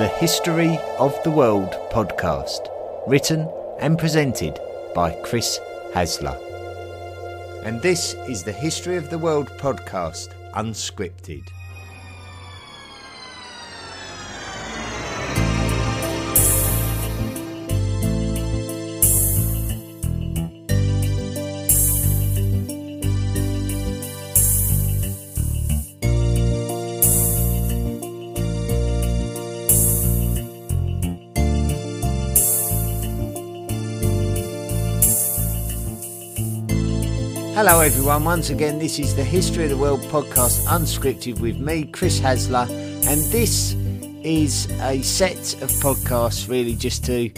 the History of the World podcast, written and presented by Chris Hasler. And this is the History of the World podcast, unscripted. Hello, everyone. Once again, this is the History of the World podcast, unscripted, with me, Chris Hasler. And this is a set of podcasts really just to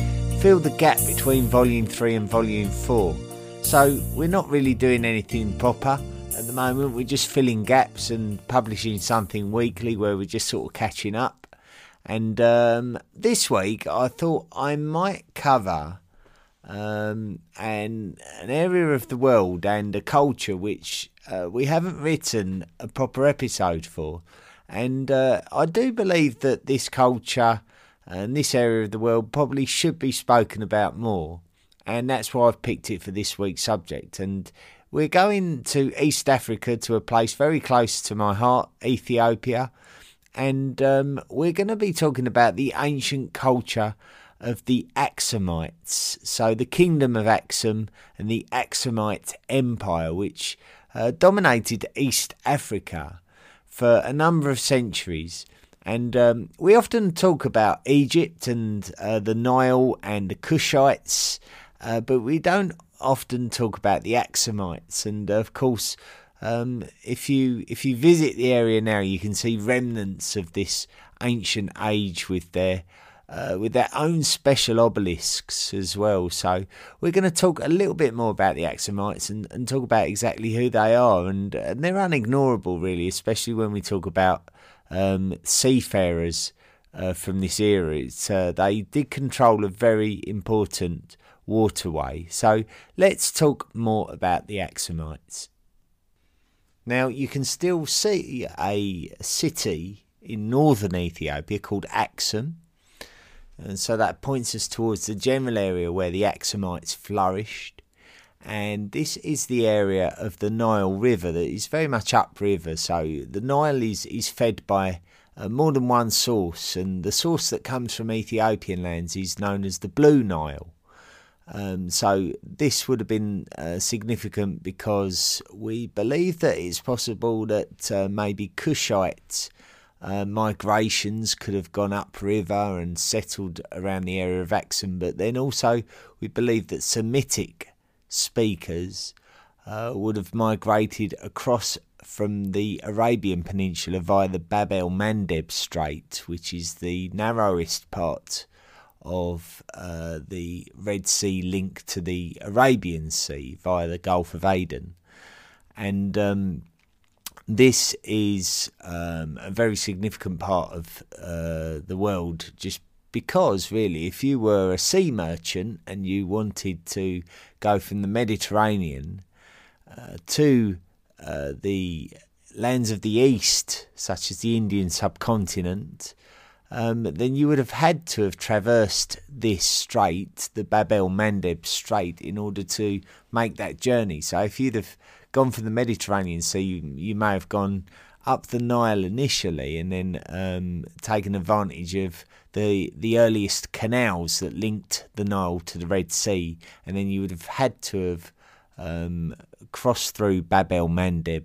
fill the gap between Volume 3 and Volume 4. So, we're not really doing anything proper at the moment. We're just filling gaps and publishing something weekly where we're just sort of catching up. And um, this week, I thought I might cover um, and an area of the world and a culture which uh, we haven't written a proper episode for. And uh, I do believe that this culture and this area of the world probably should be spoken about more. And that's why I've picked it for this week's subject. And we're going to East Africa to a place very close to my heart, Ethiopia. And um, we're going to be talking about the ancient culture of the Axumites. So, the kingdom of Axum and the Axumite Empire, which uh, dominated East Africa for a number of centuries. And um, we often talk about Egypt and uh, the Nile and the Kushites, uh, but we don't often talk about the Axumites. And of course, um, if you if you visit the area now, you can see remnants of this ancient age with their uh, with their own special obelisks as well. So we're going to talk a little bit more about the Axumites and, and talk about exactly who they are. And, and they're unignorable, really, especially when we talk about um, seafarers uh, from this era. Uh, they did control a very important waterway. So let's talk more about the Axumites. Now, you can still see a city in northern Ethiopia called Axum and so that points us towards the general area where the Axumites flourished. And this is the area of the Nile River that is very much upriver. So the Nile is, is fed by uh, more than one source, and the source that comes from Ethiopian lands is known as the Blue Nile. Um, so this would have been uh, significant because we believe that it's possible that uh, maybe Kushites uh, migrations could have gone upriver and settled around the area of Axum, but then also we believe that Semitic speakers uh, would have migrated across from the Arabian Peninsula via the Bab el Mandeb Strait, which is the narrowest part of uh, the Red Sea link to the Arabian Sea via the Gulf of Aden. And um, this is um, a very significant part of uh, the world just because really if you were a sea merchant and you wanted to go from the Mediterranean uh, to uh, the lands of the east such as the Indian subcontinent um, then you would have had to have traversed this strait, the Bab el Mandeb Strait, in order to make that journey. So if you'd have gone from the Mediterranean Sea, you, you may have gone up the Nile initially and then um, taken advantage of the the earliest canals that linked the Nile to the Red Sea, and then you would have had to have um, crossed through Bab el Mandeb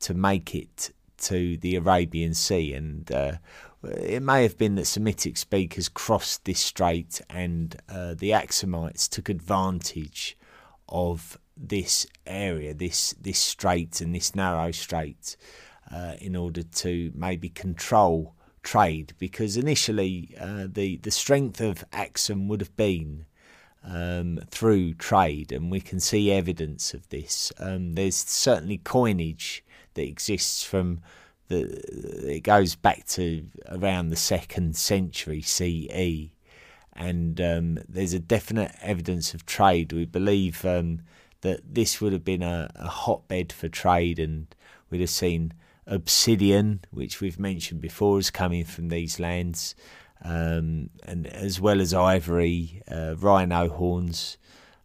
to make it to the Arabian Sea, and uh, it may have been that Semitic speakers crossed this strait, and uh, the Axumites took advantage of this area, this this strait and this narrow strait, uh, in order to maybe control trade. Because initially, uh, the the strength of Axum would have been um, through trade, and we can see evidence of this. Um, there's certainly coinage that exists from the. It goes back to around the second century CE. And um, there's a definite evidence of trade. We believe um, that this would have been a, a hotbed for trade, and we'd have seen obsidian, which we've mentioned before, is coming from these lands. um, and as well as ivory, uh, rhino horns,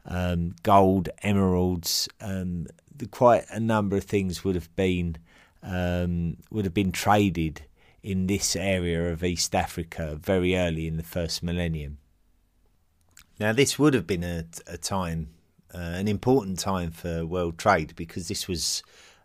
um, gold, emeralds. Um, the, quite a number of things would have been um, would have been traded in this area of East Africa very early in the first millennium. Now, this would have been a, a time, uh, an important time for world trade because this was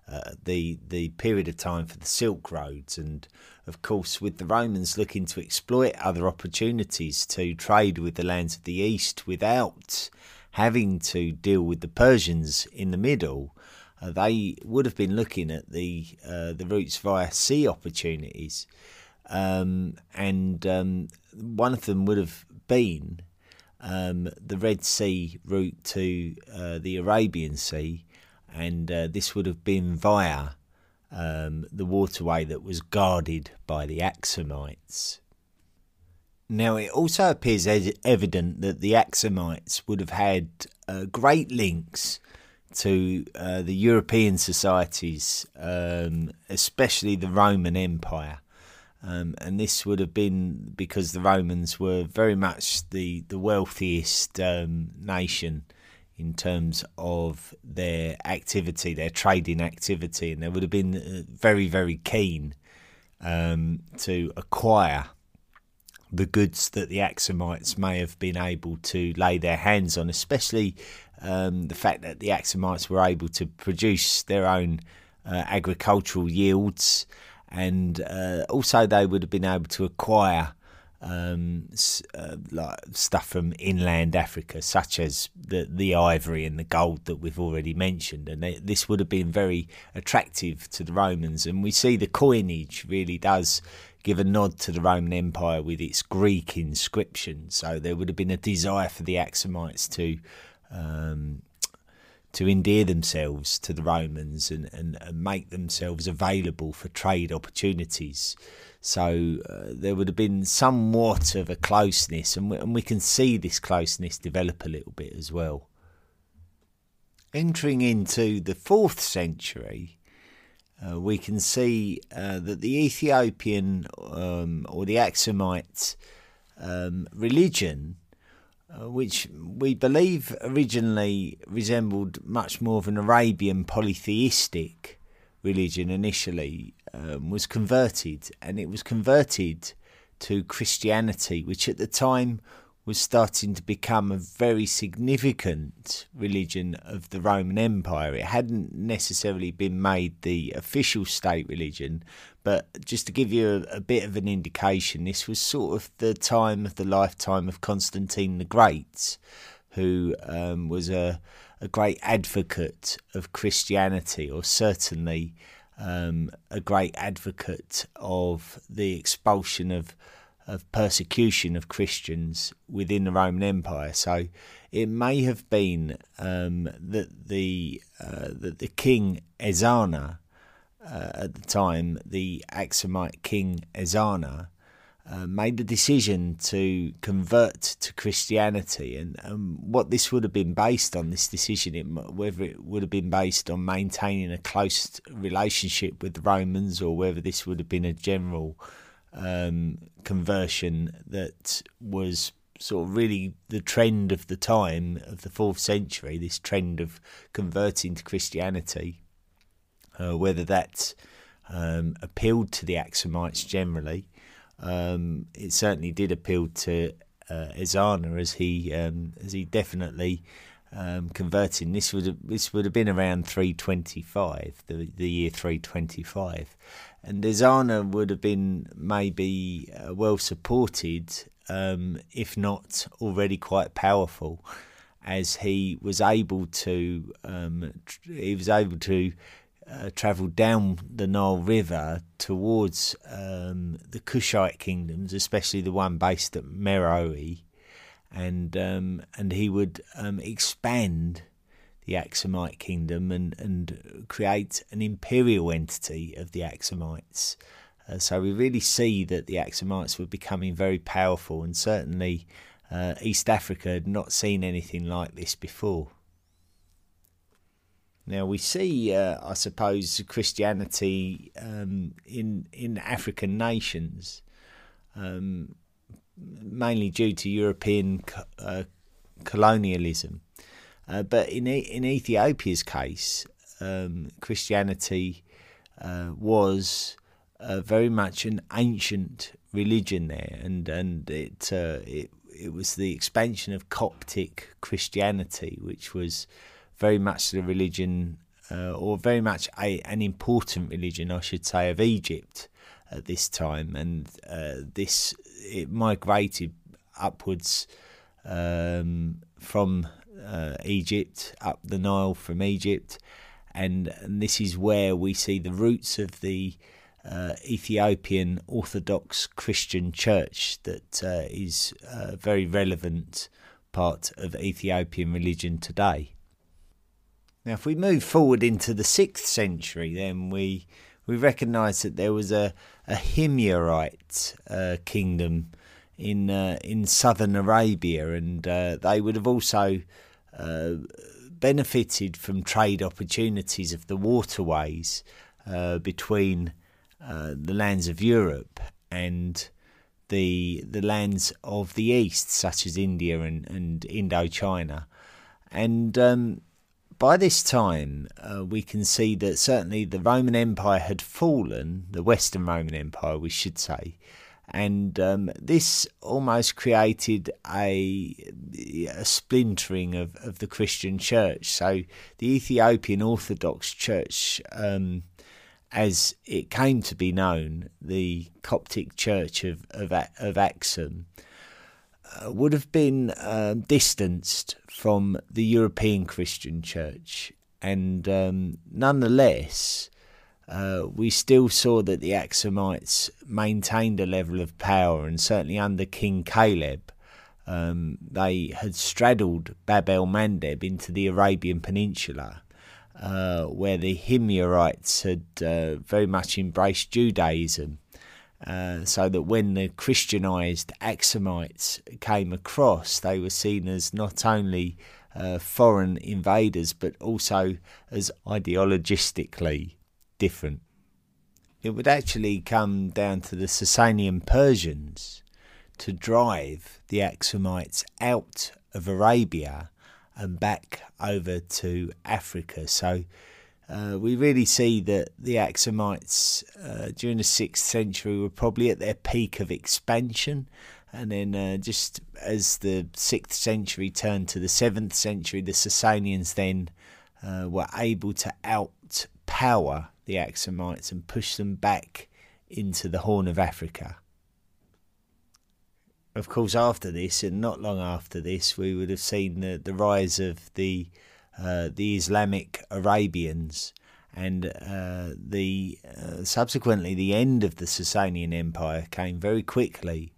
uh, the the period of time for the Silk Roads, and of course, with the Romans looking to exploit other opportunities to trade with the lands of the East without having to deal with the Persians in the middle, uh, they would have been looking at the uh, the routes via sea opportunities, um, and um, one of them would have been um, the Red Sea route to uh, the Arabian Sea, and uh, this would have been via um, the waterway that was guarded by the Axumites. Now, it also appears evident that the Axumites would have had uh, great links to uh, the European societies, um, especially the Roman Empire. Um, and this would have been because the Romans were very much the, the wealthiest um, nation in terms of their activity, their trading activity, and they would have been uh, very, very keen um, to acquire the goods that the Axumites may have been able to lay their hands on, especially um, the fact that the Axumites were able to produce their own uh, agricultural yields, and uh, also they would have been able to acquire um, uh, like stuff from inland Africa, such as the the ivory and the gold that we've already mentioned, and they, this would have been very attractive to the Romans. And we see the coinage really does give a nod to the Roman Empire with its Greek inscription. So there would have been a desire for the Axumites to um, to endear themselves to the Romans and, and, and, make themselves available for trade opportunities. So uh, there would have been somewhat of a closeness, and we, and we can see this closeness develop a little bit as well. Entering into the fourth century, uh, we can see uh, that the Ethiopian um, or the Axumite um, religion, uh, which we believe originally resembled much more of an Arabian polytheistic religion initially, um, was converted, and it was converted to Christianity, which at the time was starting to become a very significant religion of the Roman Empire. It hadn't necessarily been made the official state religion, but just to give you a, a, bit of an indication, this was sort of the time of the lifetime of Constantine the Great, who um, was a, a great advocate of Christianity, or certainly um, a great advocate of the expulsion of of persecution of Christians within the Roman Empire. So it may have been um, that the uh, that the king Ezana uh, at the time, the Axumite king Ezana, uh, made the decision to convert to Christianity, and um, what this would have been based on, this decision, it, whether it would have been based on maintaining a close relationship with the Romans, or whether this would have been a general um, conversion that was sort of really the trend of the time of the fourth century. This trend of converting to Christianity, uh, whether that um, appealed to the Axumites generally, um, it certainly did appeal to uh, Ezana as he um, as he definitely um, converting. This would have, this would have been around 325, the the year 325, and Ezana would have been maybe uh, well supported, um, if not already quite powerful, as he was able to um, he was able to uh, travel down the Nile River towards um, the Kushite kingdoms, especially the one based at Meroe, and um, and he would um, expand the Axumite kingdom and, and create an imperial entity of the Axumites. Uh, so we really see that the Axumites were becoming very powerful, and certainly uh, East Africa had not seen anything like this before. Now we see, uh, I suppose, Christianity um, in in African nations um, mainly due to European uh, colonialism. Uh, but in in Ethiopia's case, um, Christianity uh, was uh, very much an ancient religion there, and and it uh, it it was the expansion of Coptic Christianity, which was very much the religion, uh, or very much a, an important religion, I should say, of Egypt at this time, and uh, this it migrated upwards um, from uh, Egypt up the Nile from Egypt, and, and, this is where we see the roots of the uh, Ethiopian Orthodox Christian Church that uh, is a very relevant part of Ethiopian religion today. Now, if we move forward into the sixth century, then we we recognise that there was a a Himyarite uh, kingdom in uh, in southern Arabia, and uh, they would have also uh, benefited from trade opportunities of the waterways uh, between uh, the lands of Europe and the the lands of the east, such as India and, and Indochina, and um, by this time, uh, we can see that certainly the Roman Empire had fallen, the Western Roman Empire, we should say, and um, this almost created a, a splintering of, of the Christian church. So the Ethiopian Orthodox Church, um, as it came to be known, the Coptic Church of of, of Axum, would have been uh, distanced from the European Christian Church, and um, nonetheless, uh, we still saw that the Axumites maintained a level of power, and certainly under King Caleb, um, they had straddled Bab el Mandeb into the Arabian Peninsula. Uh, where the Himyarites had uh, very much embraced Judaism uh, so that when the Christianized Axumites came across, they were seen as not only uh, foreign invaders but also as ideologistically different. It would actually come down to the Sasanian Persians to drive the Axumites out of Arabia and back over to Africa. So uh, we really see that the Axumites uh, during the 6th century were probably at their peak of expansion. And then, uh, just as the 6th century turned to the 7th century, the Sasanians then uh, were able to outpower the Axumites and push them back into the Horn of Africa. Of course, after this, and not long after this, we would have seen the, the rise of the uh, the Islamic Arabians, and uh, the uh, subsequently the end of the Sasanian Empire came very quickly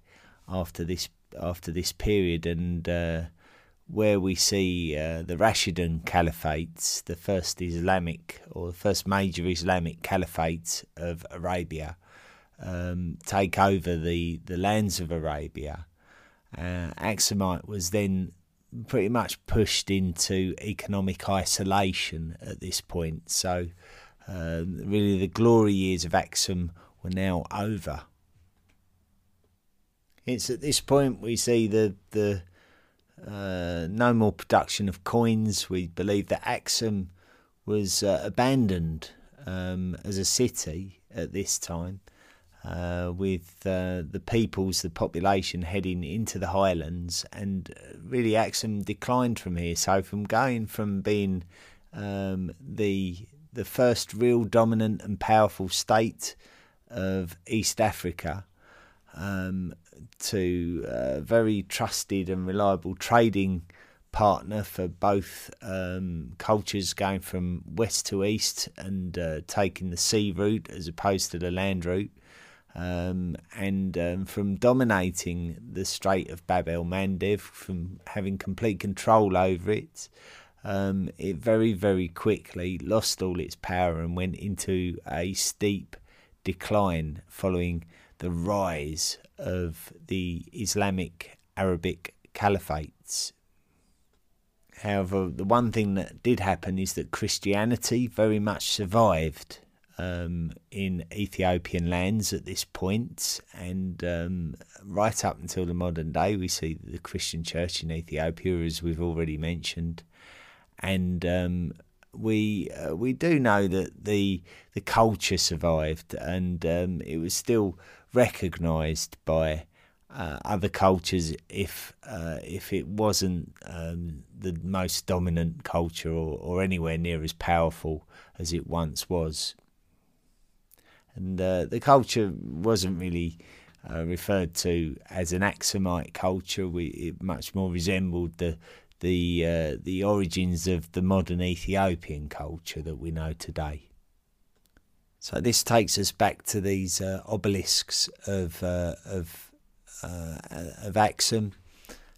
after this after this period, and uh, where we see uh, the Rashidun Caliphates, the first Islamic or the first major Islamic Caliphate of Arabia, um, take over the, the lands of Arabia. Uh, Axumite was then pretty much pushed into economic isolation at this point. So, uh, really, the glory years of Axum were now over. It's at this point we see the the uh, no more production of coins. We believe that Axum was uh, abandoned um, as a city at this time uh, with uh, the peoples, the population heading into the highlands, and uh, really Axum declined from here. So from going from being um, the the first real dominant and powerful state of East Africa um, to a very trusted and reliable trading partner for both um, cultures going from west to east and uh, taking the sea route as opposed to the land route um, and um, from dominating the Strait of Bab el Mandeb, from having complete control over it, um, it very, very quickly lost all its power and went into a steep decline following the rise of the Islamic Arabic caliphates. However, the one thing that did happen is that Christianity very much survived um, in Ethiopian lands at this point, and um, right up until the modern day, we see the Christian Church in Ethiopia, as we've already mentioned, and um, we uh, we do know that the the culture survived, and um, it was still recognised by. Uh, other cultures, if uh, if it wasn't um, the most dominant culture or, or anywhere near as powerful as it once was and uh, the culture wasn't really uh, referred to as an Axumite culture. We, it much more resembled the the uh, the origins of the modern Ethiopian culture that we know today. So this takes us back to these uh, obelisks of uh, of uh, of Axum.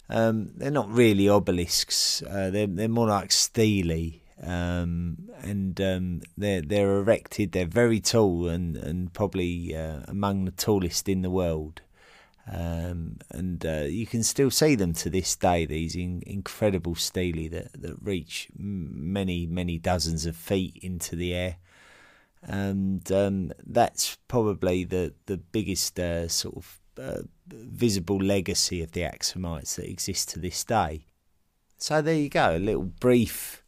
Um, they're not really obelisks. they're they're more like stele um, and um, they're they're erected. They're very tall and and probably uh, among the tallest in the world. Um, and uh, you can still see them to this day. These in, incredible stele that that reach many many dozens of feet into the air, and um, that's probably the the biggest uh, sort of uh, visible legacy of the Axumites that exists to this day. So there you go, a little brief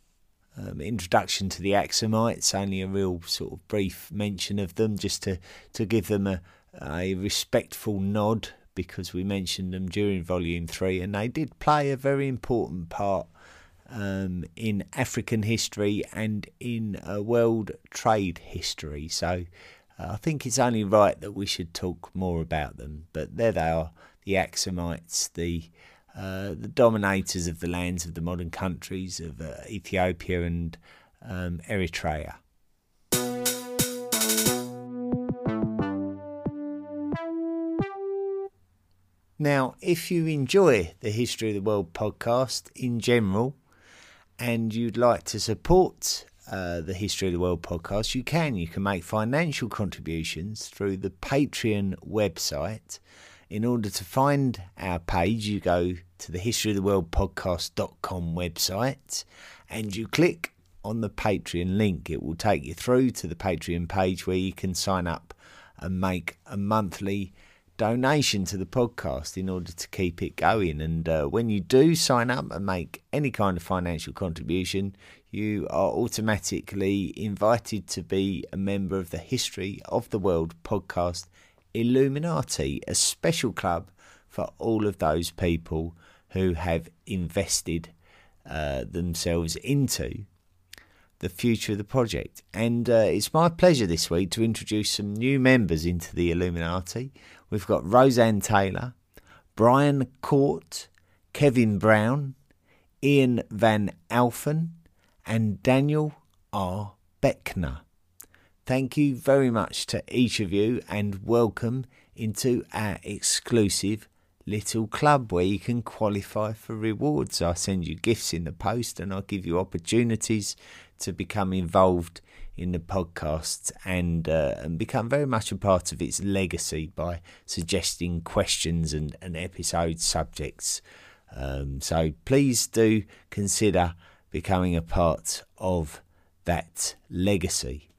um, introduction to the Axumites, only a real sort of brief mention of them, just to, to give them a, a respectful nod because we mentioned them during Volume 3 and they did play a very important part um, in African history and in uh, world trade history. So uh, I think it's only right that we should talk more about them. But there they are, the Axumites, the uh, the dominators of the lands of the modern countries of uh, Ethiopia and um, Eritrea. Now, if you enjoy the History of the World podcast in general and you'd like to support uh, the History of the World podcast, you can. You can make financial contributions through the Patreon website in order to find our page, you go to the History of the World podcast.com website and you click on the Patreon link. It will take you through to the Patreon page where you can sign up and make a monthly donation to the podcast in order to keep it going. And uh, when you do sign up and make any kind of financial contribution, you are automatically invited to be a member of the History of the World podcast Illuminati, a special club for all of those people who have invested uh, themselves into the future of the project. And uh, it's my pleasure this week to introduce some new members into the Illuminati. We've got Roseanne Taylor, Brian Court, Kevin Brown, Ian Van Alphen, and Daniel R. Beckner. Thank you very much to each of you and welcome into our exclusive little club where you can qualify for rewards. I send you gifts in the post and I give you opportunities to become involved in the podcast and uh, and become very much a part of its legacy by suggesting questions and, and episode subjects. Um, so please do consider becoming a part of that legacy.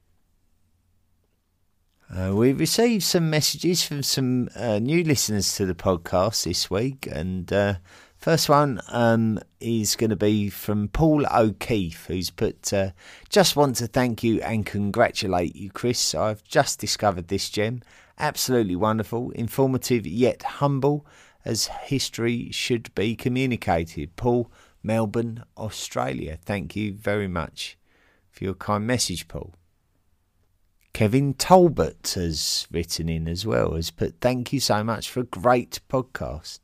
Uh, we received some messages from some uh, new listeners to the podcast this week, and uh, first one um, is going to be from Paul O'Keefe, who's put, uh, "Just want to thank you and congratulate you, Chris. I've just discovered this gem. Absolutely wonderful, informative yet humble, as history should be communicated." Paul, Melbourne, Australia. Thank you very much for your kind message, Paul. Kevin Talbot has written in as well, has put, Thank you so much for a great podcast.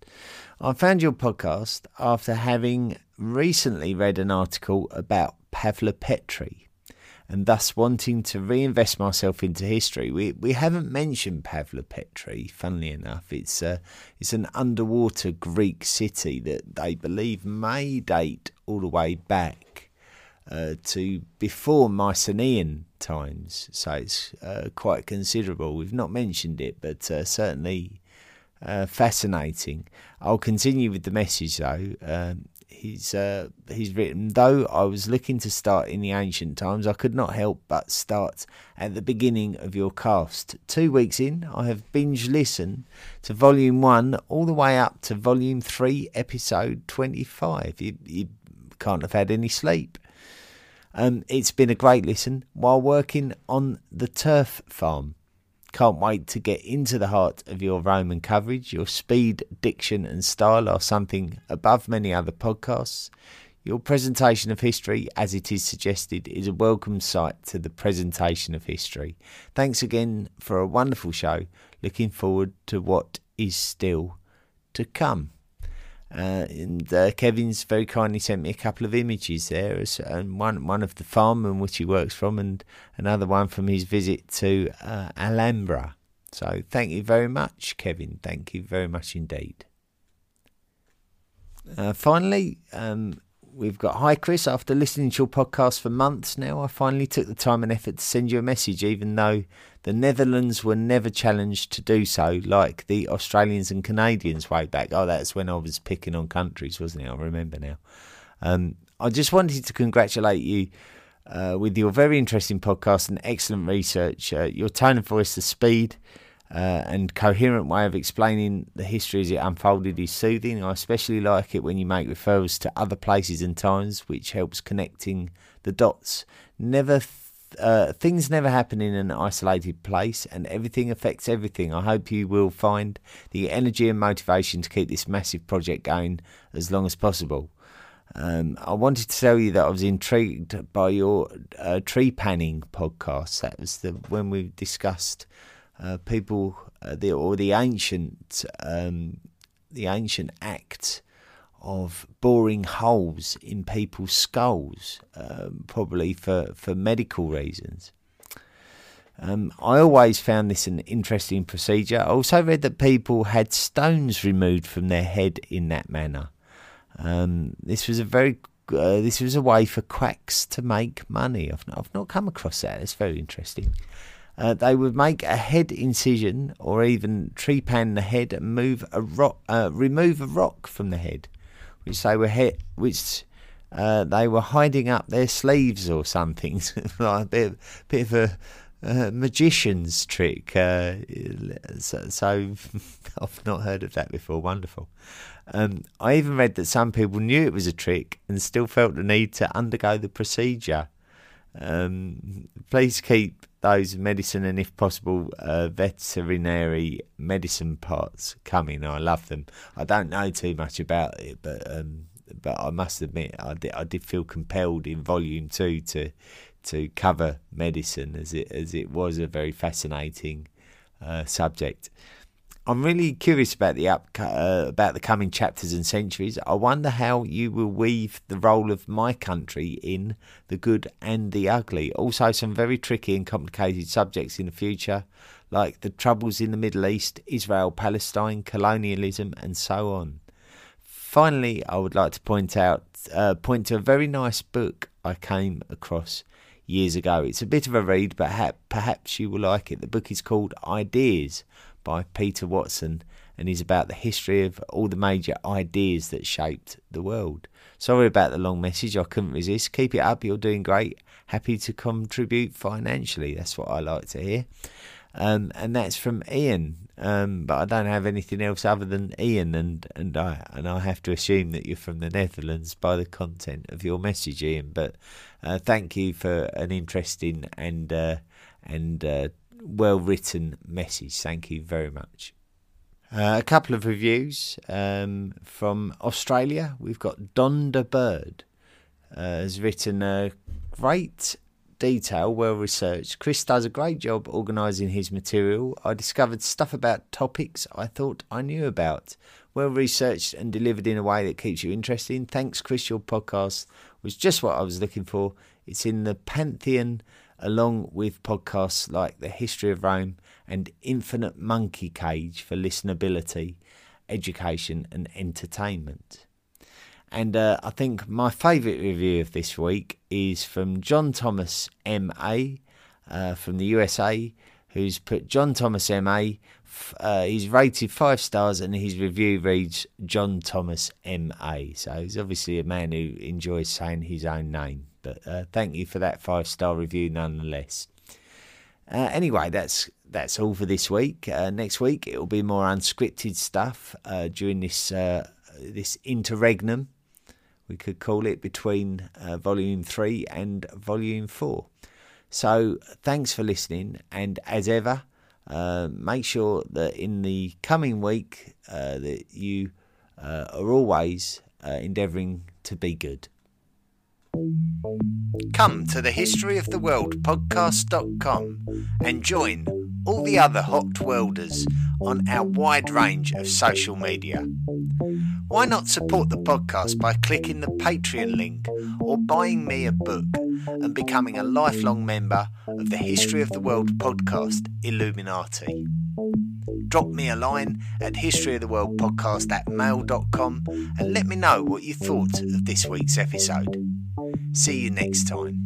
I found your podcast after having recently read an article about Pavlopetri and thus wanting to reinvest myself into history. We we haven't mentioned Pavlopetri, funnily enough. It's uh, it's an underwater Greek city that they believe may date all the way back uh, to before Mycenaean times, so it's uh, quite considerable. We've not mentioned it, but uh, certainly uh, fascinating. I'll continue with the message though. Um, he's uh, he's written. Though I was looking to start in the ancient times, I could not help but start at the beginning of your cast. Two weeks in, I have binge listened to volume one all the way up to volume three, episode twenty-five. You, you can't have had any sleep. Um, it's been a great listen while working on the turf farm. Can't wait to get into the heart of your Roman coverage. Your speed, diction, and style are something above many other podcasts. Your presentation of history, as it is suggested, is a welcome sight to the presentation of history. Thanks again for a wonderful show. Looking forward to what is still to come. Uh, and uh, Kevin's very kindly sent me a couple of images there, and one one of the farm in which he works from, and another one from his visit to uh, Alhambra. So thank you very much, Kevin. Thank you very much indeed. Uh, finally, um, we've got Hi Chris. After listening to your podcast for months now, I finally took the time and effort to send you a message, even though the Netherlands were never challenged to do so, like the Australians and Canadians way back. Oh, that's when I was picking on countries, wasn't it? I remember now. Um, I just wanted to congratulate you uh, with your very interesting podcast and excellent research. Uh, your tone of voice, the speed, uh, and coherent way of explaining the history as it unfolded is soothing. I especially like it when you make referrals to other places and times, which helps connecting the dots. Never uh, things never happen in an isolated place and everything affects everything. I hope you will find the energy and motivation to keep this massive project going as long as possible. Um, I wanted to tell you that I was intrigued by your uh, trepanning podcast. That was the when we discussed uh, people uh, the or the ancient um, the ancient act of boring holes in people's skulls, um, probably for, for medical reasons. Um, I always found this an interesting procedure. I also read that people had stones removed from their head in that manner. Um, this was a very uh, this was a way for quacks to make money. I've not, I've not come across that. It's very interesting. Uh, they would make a head incision or even trepan the head and move a rock, uh, remove a rock from the head which they were hit, which uh, they were hiding up their sleeves or something, like a bit, bit of a magician's trick. Uh, so, so I've not heard of that before. Wonderful. Um, I even read that some people knew it was a trick and still felt the need to undergo the procedure. Um, please keep those medicine and, if possible, uh, veterinary medicine parts coming. I love them. I don't know too much about it, but um, but I must admit, I did, I did feel compelled in volume two to to cover medicine as it as it was a very fascinating uh, subject. I'm really curious about the up, uh, about the coming chapters and centuries. I wonder how you will weave the role of my country in the good and the ugly. Also, some very tricky and complicated subjects in the future, like the troubles in the Middle East, Israel, Palestine, colonialism, and so on. Finally, I would like to point out uh, point to a very nice book I came across years ago. It's a bit of a read, but ha- perhaps you will like it. The book is called Ideas by Peter Watson and is about the history of all the major ideas that shaped the world. Sorry about the long message, I couldn't resist. Keep it up, you're doing great. Happy to contribute financially, that's what I like to hear. Um, and that's from Ian. Um, but I don't have anything else other than Ian, and, and I and I have to assume that you're from the Netherlands by the content of your message, Ian. But uh, thank you for an interesting and uh, and uh, well written message. Thank you very much. Uh, a couple of reviews um, from Australia. We've got Donda Bird uh, has written a great detail, well researched. Chris does a great job organising his material. I discovered stuff about topics I thought I knew about. Well researched and delivered in a way that keeps you interested. Thanks, Chris. Your podcast was just what I was looking for. It's in the pantheon along with podcasts like The History of Rome and Infinite Monkey Cage for listenability, education, and entertainment. And uh, I think my favourite review of this week is from John Thomas MA uh, from the USA, who's put John Thomas MA. Uh, he's rated five stars and his review reads John Thomas MA. So he's obviously a man who enjoys saying his own name. But uh, thank you for that five star review nonetheless. Uh, anyway, that's that's all for this week. Uh, next week it will be more unscripted stuff uh, during this uh, this interregnum, we could call it, between uh, volume three and volume four. So thanks for listening, and as ever, uh, make sure that in the coming week that you are always endeavouring to be good. Come to the History of the World podcast.com and join all the other hot welders on our wide range of social media. Why not support the podcast by clicking the Patreon link or buying me a book and becoming a lifelong member of the History of the World podcast Illuminati? Drop me a line at historyoftheworldpodcast at mail.com and let me know what you thought of this week's episode. See you next time.